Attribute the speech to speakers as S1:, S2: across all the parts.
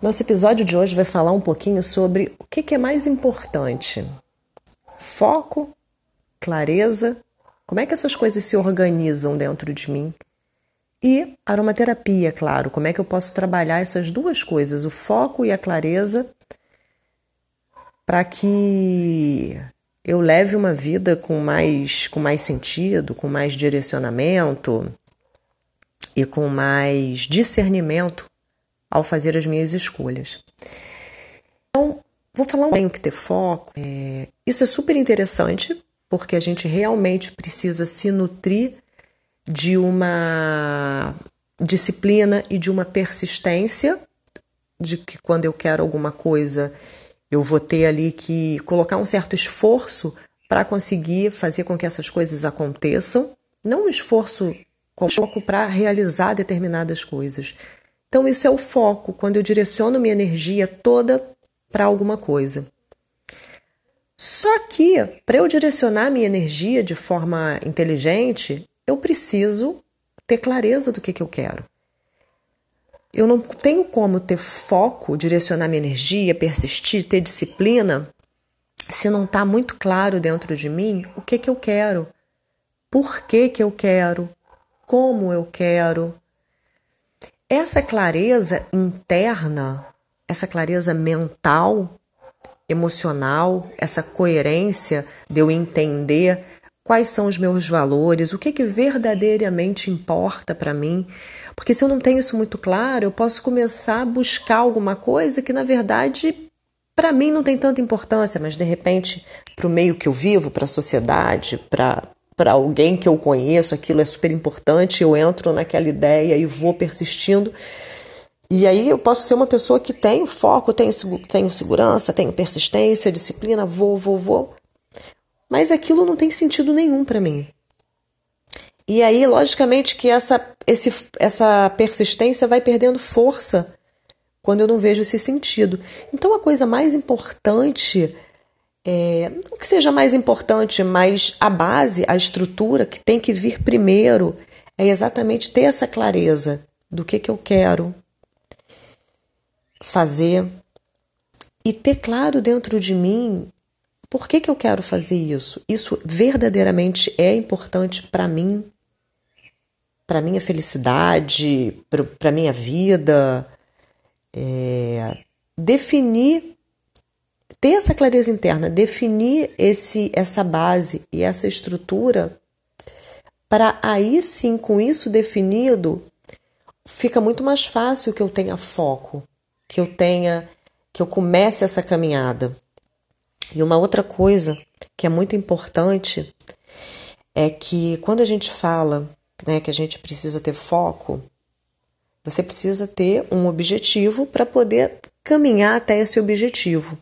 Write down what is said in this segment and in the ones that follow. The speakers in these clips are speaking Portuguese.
S1: Nosso episódio de hoje vai falar um pouquinho sobre o que é mais importante: foco, clareza, como é que essas coisas se organizam dentro de mim? E aromaterapia, claro, como é que eu posso trabalhar essas duas coisas, o foco e a clareza, para que eu leve uma vida com mais, com mais sentido, com mais direcionamento e com mais discernimento ao fazer as minhas escolhas. Então, vou falar um tenho que ter foco. É, isso é super interessante, porque a gente realmente precisa se nutrir de uma disciplina e de uma persistência, de que quando eu quero alguma coisa, eu vou ter ali que colocar um certo esforço para conseguir fazer com que essas coisas aconteçam, não um esforço com foco para realizar determinadas coisas, então, isso é o foco, quando eu direciono minha energia toda para alguma coisa. Só que, para eu direcionar minha energia de forma inteligente, eu preciso ter clareza do que, que eu quero. Eu não tenho como ter foco, direcionar minha energia, persistir, ter disciplina, se não está muito claro dentro de mim o que, que eu quero, por que, que eu quero, como eu quero, essa clareza interna, essa clareza mental, emocional, essa coerência de eu entender quais são os meus valores, o que, que verdadeiramente importa para mim. Porque se eu não tenho isso muito claro, eu posso começar a buscar alguma coisa que, na verdade, para mim não tem tanta importância, mas de repente, para o meio que eu vivo, para a sociedade, para para alguém que eu conheço, aquilo é super importante, eu entro naquela ideia e vou persistindo. E aí eu posso ser uma pessoa que tem foco, tenho, tenho segurança, tenho persistência, disciplina, vou, vou, vou. Mas aquilo não tem sentido nenhum para mim. E aí, logicamente, que essa, esse, essa persistência vai perdendo força quando eu não vejo esse sentido. Então, a coisa mais importante é, não que seja mais importante, mas a base, a estrutura que tem que vir primeiro é exatamente ter essa clareza do que, que eu quero fazer e ter claro dentro de mim por que, que eu quero fazer isso. Isso verdadeiramente é importante para mim, para minha felicidade, para minha vida. É, definir ter essa clareza interna, definir esse, essa base e essa estrutura, para aí sim, com isso definido, fica muito mais fácil que eu tenha foco, que eu tenha, que eu comece essa caminhada. E uma outra coisa que é muito importante é que quando a gente fala né, que a gente precisa ter foco, você precisa ter um objetivo para poder caminhar até esse objetivo.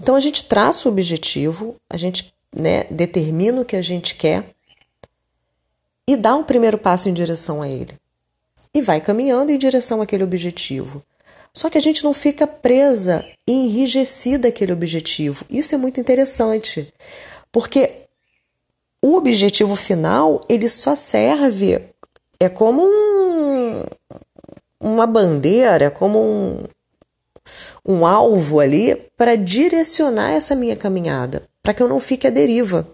S1: Então a gente traça o objetivo, a gente né, determina o que a gente quer e dá um primeiro passo em direção a ele. E vai caminhando em direção àquele objetivo. Só que a gente não fica presa e enrijecida àquele objetivo. Isso é muito interessante, porque o objetivo final ele só serve é como um, uma bandeira, é como um, um alvo ali para direcionar essa minha caminhada, para que eu não fique à deriva.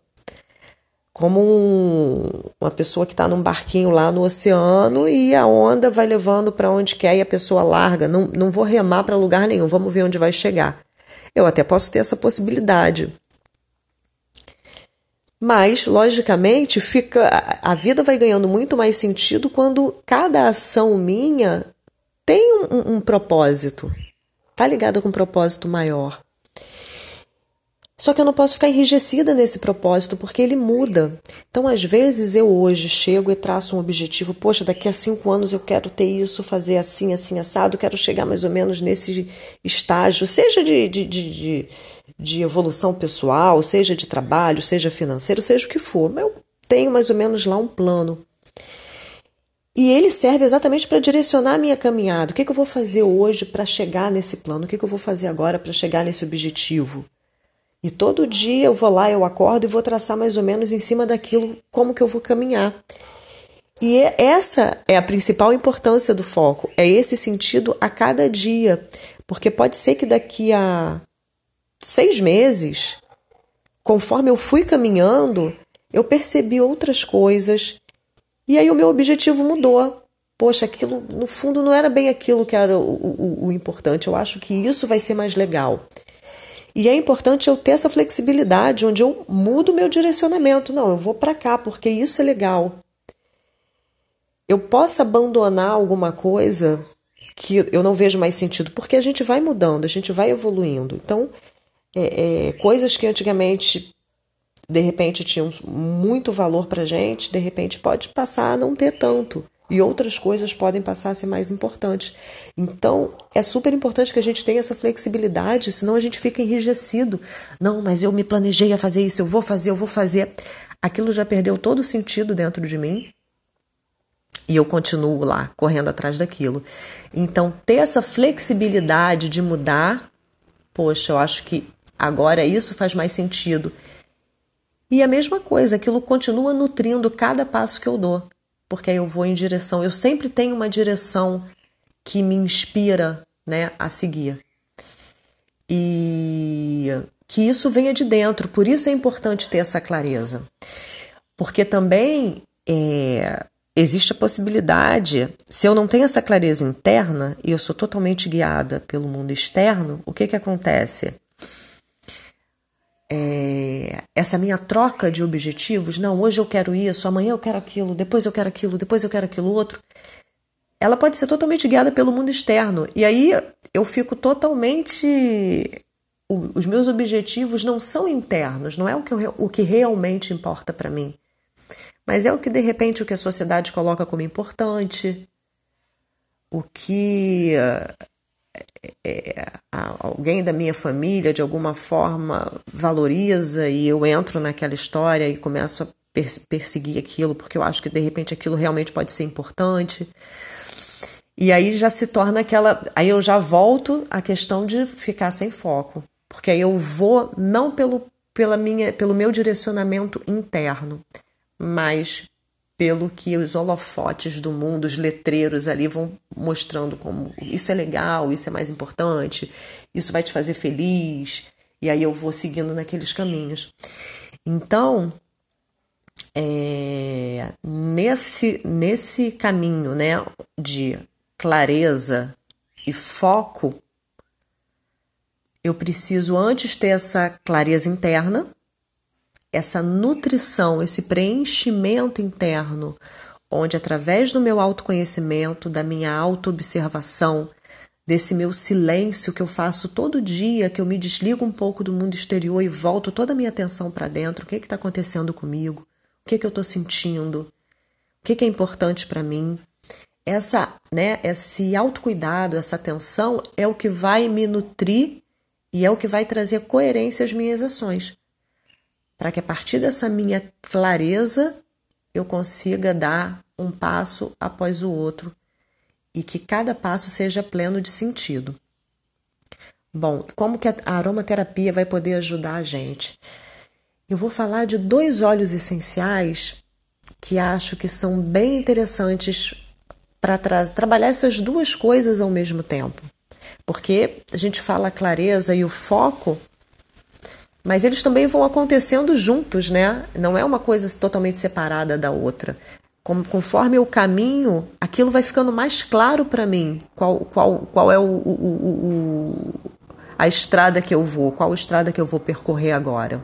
S1: Como um, uma pessoa que está num barquinho lá no oceano e a onda vai levando para onde quer e a pessoa larga. Não, não vou remar para lugar nenhum, vamos ver onde vai chegar. Eu até posso ter essa possibilidade. Mas, logicamente, fica a vida vai ganhando muito mais sentido quando cada ação minha tem um, um propósito está ligada com um propósito maior. Só que eu não posso ficar enrijecida nesse propósito porque ele muda. Então, às vezes, eu hoje chego e traço um objetivo. Poxa, daqui a cinco anos eu quero ter isso, fazer assim, assim, assado, quero chegar mais ou menos nesse estágio, seja de, de, de, de evolução pessoal, seja de trabalho, seja financeiro, seja o que for. Mas eu tenho mais ou menos lá um plano. E ele serve exatamente para direcionar a minha caminhada. O que, que eu vou fazer hoje para chegar nesse plano? O que, que eu vou fazer agora para chegar nesse objetivo? E todo dia eu vou lá, eu acordo e vou traçar mais ou menos em cima daquilo como que eu vou caminhar. E é, essa é a principal importância do foco, é esse sentido a cada dia. Porque pode ser que daqui a seis meses, conforme eu fui caminhando, eu percebi outras coisas e aí o meu objetivo mudou. Poxa, aquilo no fundo não era bem aquilo que era o, o, o importante. Eu acho que isso vai ser mais legal. E é importante eu ter essa flexibilidade, onde eu mudo meu direcionamento. Não, eu vou para cá porque isso é legal. Eu posso abandonar alguma coisa que eu não vejo mais sentido, porque a gente vai mudando, a gente vai evoluindo. Então, é, é, coisas que antigamente de repente tinham muito valor para gente, de repente pode passar a não ter tanto. E outras coisas podem passar a ser mais importantes. Então, é super importante que a gente tenha essa flexibilidade, senão a gente fica enrijecido. Não, mas eu me planejei a fazer isso, eu vou fazer, eu vou fazer. Aquilo já perdeu todo o sentido dentro de mim. E eu continuo lá, correndo atrás daquilo. Então, ter essa flexibilidade de mudar, poxa, eu acho que agora isso faz mais sentido. E a mesma coisa, aquilo continua nutrindo cada passo que eu dou, porque aí eu vou em direção, eu sempre tenho uma direção que me inspira, né, a seguir. E que isso venha de dentro, por isso é importante ter essa clareza. Porque também é, existe a possibilidade, se eu não tenho essa clareza interna e eu sou totalmente guiada pelo mundo externo, o que, que acontece? é, essa minha troca de objetivos, não, hoje eu quero isso, amanhã eu quero aquilo, depois eu quero aquilo, depois eu quero aquilo outro, ela pode ser totalmente guiada pelo mundo externo. E aí eu fico totalmente. Os meus objetivos não são internos, não é o que, eu, o que realmente importa para mim. Mas é o que de repente o que a sociedade coloca como importante, o que é, alguém da minha família de alguma forma valoriza e eu entro naquela história e começo a perseguir aquilo porque eu acho que de repente aquilo realmente pode ser importante. E aí já se torna aquela. Aí eu já volto à questão de ficar sem foco. Porque aí eu vou não pelo, pela minha, pelo meu direcionamento interno, mas pelo que os holofotes do mundo, os letreiros ali vão mostrando como isso é legal, isso é mais importante, isso vai te fazer feliz, e aí eu vou seguindo naqueles caminhos. Então, é, nesse, nesse caminho né, de clareza e foco, eu preciso antes ter essa clareza interna, essa nutrição, esse preenchimento interno, onde através do meu autoconhecimento, da minha autoobservação, desse meu silêncio que eu faço todo dia, que eu me desligo um pouco do mundo exterior e volto toda a minha atenção para dentro, o que está acontecendo comigo, o que, que eu estou sentindo, o que, que é importante para mim. Essa, né, esse autocuidado, essa atenção é o que vai me nutrir e é o que vai trazer coerência às minhas ações para que a partir dessa minha clareza eu consiga dar um passo após o outro e que cada passo seja pleno de sentido. Bom, como que a aromaterapia vai poder ajudar a gente? Eu vou falar de dois óleos essenciais que acho que são bem interessantes para tra trabalhar essas duas coisas ao mesmo tempo. Porque a gente fala clareza e o foco mas eles também vão acontecendo juntos, né? Não é uma coisa totalmente separada da outra. Como, conforme o caminho, aquilo vai ficando mais claro para mim qual, qual, qual é o, o, o, a estrada que eu vou, qual estrada que eu vou percorrer agora.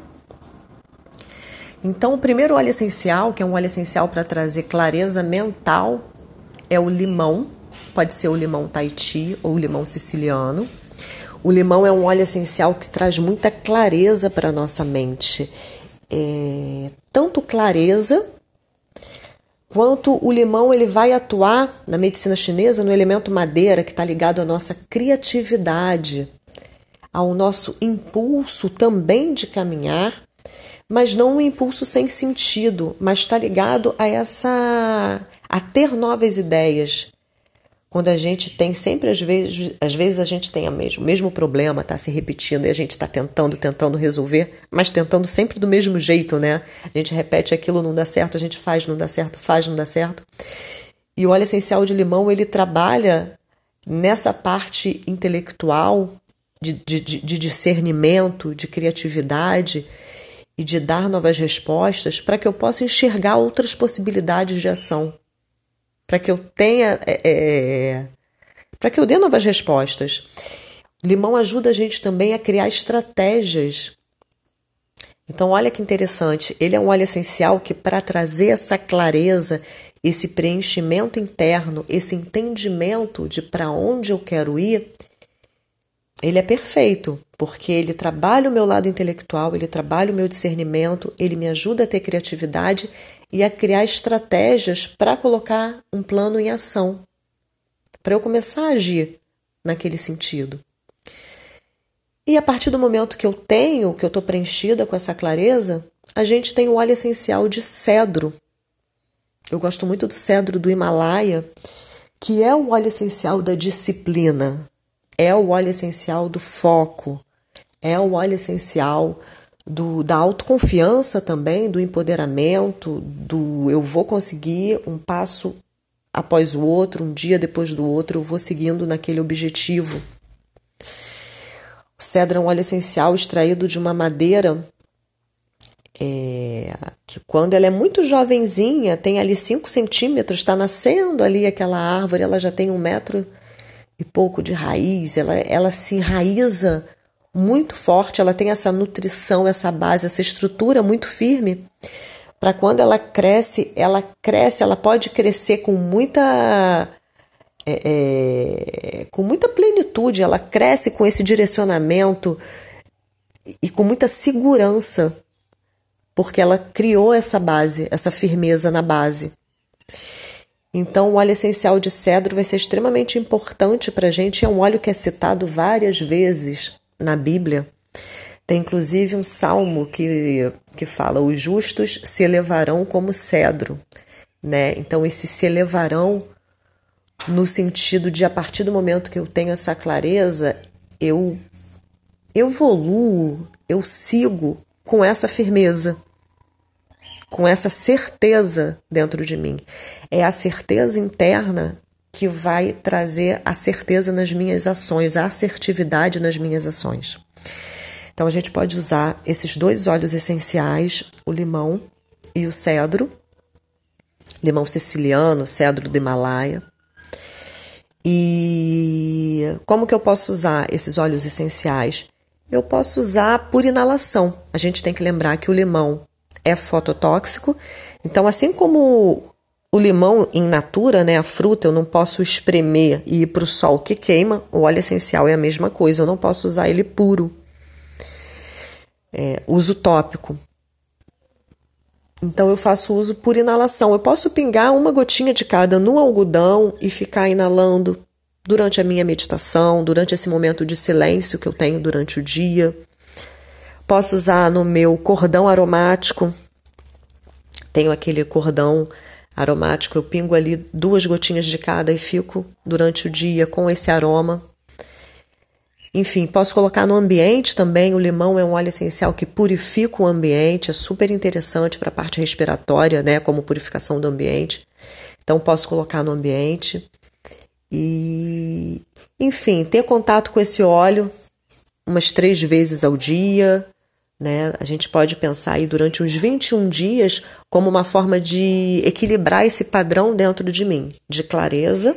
S1: Então, o primeiro óleo essencial, que é um óleo essencial para trazer clareza mental, é o limão. Pode ser o limão Tahiti ou o limão siciliano. O limão é um óleo essencial que traz muita clareza para a nossa mente. É, tanto clareza quanto o limão ele vai atuar na medicina chinesa no elemento madeira que está ligado à nossa criatividade, ao nosso impulso também de caminhar, mas não um impulso sem sentido, mas está ligado a essa a ter novas ideias, quando a gente tem sempre, às vezes, às vezes a gente tem a mesmo, o mesmo problema, tá se repetindo e a gente está tentando, tentando resolver, mas tentando sempre do mesmo jeito, né? A gente repete aquilo, não dá certo, a gente faz, não dá certo, faz, não dá certo. E o óleo essencial de limão, ele trabalha nessa parte intelectual de, de, de discernimento, de criatividade e de dar novas respostas para que eu possa enxergar outras possibilidades de ação para que eu tenha. É, é para que eu dê novas respostas. Limão ajuda a gente também a criar estratégias. Então, olha que interessante. Ele é um óleo essencial que, para trazer essa clareza, esse preenchimento interno, esse entendimento de para onde eu quero ir, ele é perfeito, porque ele trabalha o meu lado intelectual, ele trabalha o meu discernimento, ele me ajuda a ter criatividade e a criar estratégias para colocar um plano em ação, para eu começar a agir naquele sentido. E a partir do momento que eu tenho, que eu estou preenchida com essa clareza, a gente tem o óleo essencial de cedro. Eu gosto muito do cedro do Himalaia, que é o óleo essencial da disciplina, é o óleo essencial do foco, é o óleo essencial do, da autoconfiança também, do empoderamento, do eu vou conseguir um passo após o outro, um dia depois do outro, eu vou seguindo naquele objetivo. O cedro é um óleo essencial extraído de uma madeira é, que quando ela é muito jovenzinha, tem ali 5 centímetros, está nascendo ali aquela árvore, ela já tem um metro e pouco de raiz, ela, ela se enraiza muito forte, ela tem essa nutrição, essa base, essa estrutura muito firme, para quando ela cresce, ela cresce, ela pode crescer com muita é, é, com muita plenitude, ela cresce com esse direcionamento e com muita segurança, porque ela criou essa base, essa firmeza na base. Então, o óleo essencial de cedro vai ser extremamente importante para a gente. É um óleo que é citado várias vezes na Bíblia. Tem inclusive um salmo que, que fala: Os justos se elevarão como cedro. Né? Então, esse se elevarão no sentido de, a partir do momento que eu tenho essa clareza, eu evoluo, eu sigo com essa firmeza com essa certeza dentro de mim. É a certeza interna que vai trazer a certeza nas minhas ações, a assertividade nas minhas ações. Então a gente pode usar esses dois óleos essenciais, o limão e o cedro, limão siciliano, cedro do Himalaia. E como que eu posso usar esses óleos essenciais? Eu posso usar por inalação. A gente tem que lembrar que o limão é fototóxico. Então, assim como o limão in natura, né, a fruta, eu não posso espremer e ir para o sol que queima, o óleo essencial é a mesma coisa, eu não posso usar ele puro. É, uso tópico. Então eu faço uso por inalação. Eu posso pingar uma gotinha de cada no algodão e ficar inalando durante a minha meditação, durante esse momento de silêncio que eu tenho durante o dia. Posso usar no meu cordão aromático. Tenho aquele cordão aromático, eu pingo ali duas gotinhas de cada e fico durante o dia com esse aroma. Enfim, posso colocar no ambiente também. O limão é um óleo essencial que purifica o ambiente, é super interessante para a parte respiratória, né? Como purificação do ambiente. Então, posso colocar no ambiente. E, enfim, ter contato com esse óleo umas três vezes ao dia, né? A gente pode pensar aí durante uns 21 dias como uma forma de equilibrar esse padrão dentro de mim, de clareza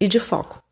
S1: e de foco.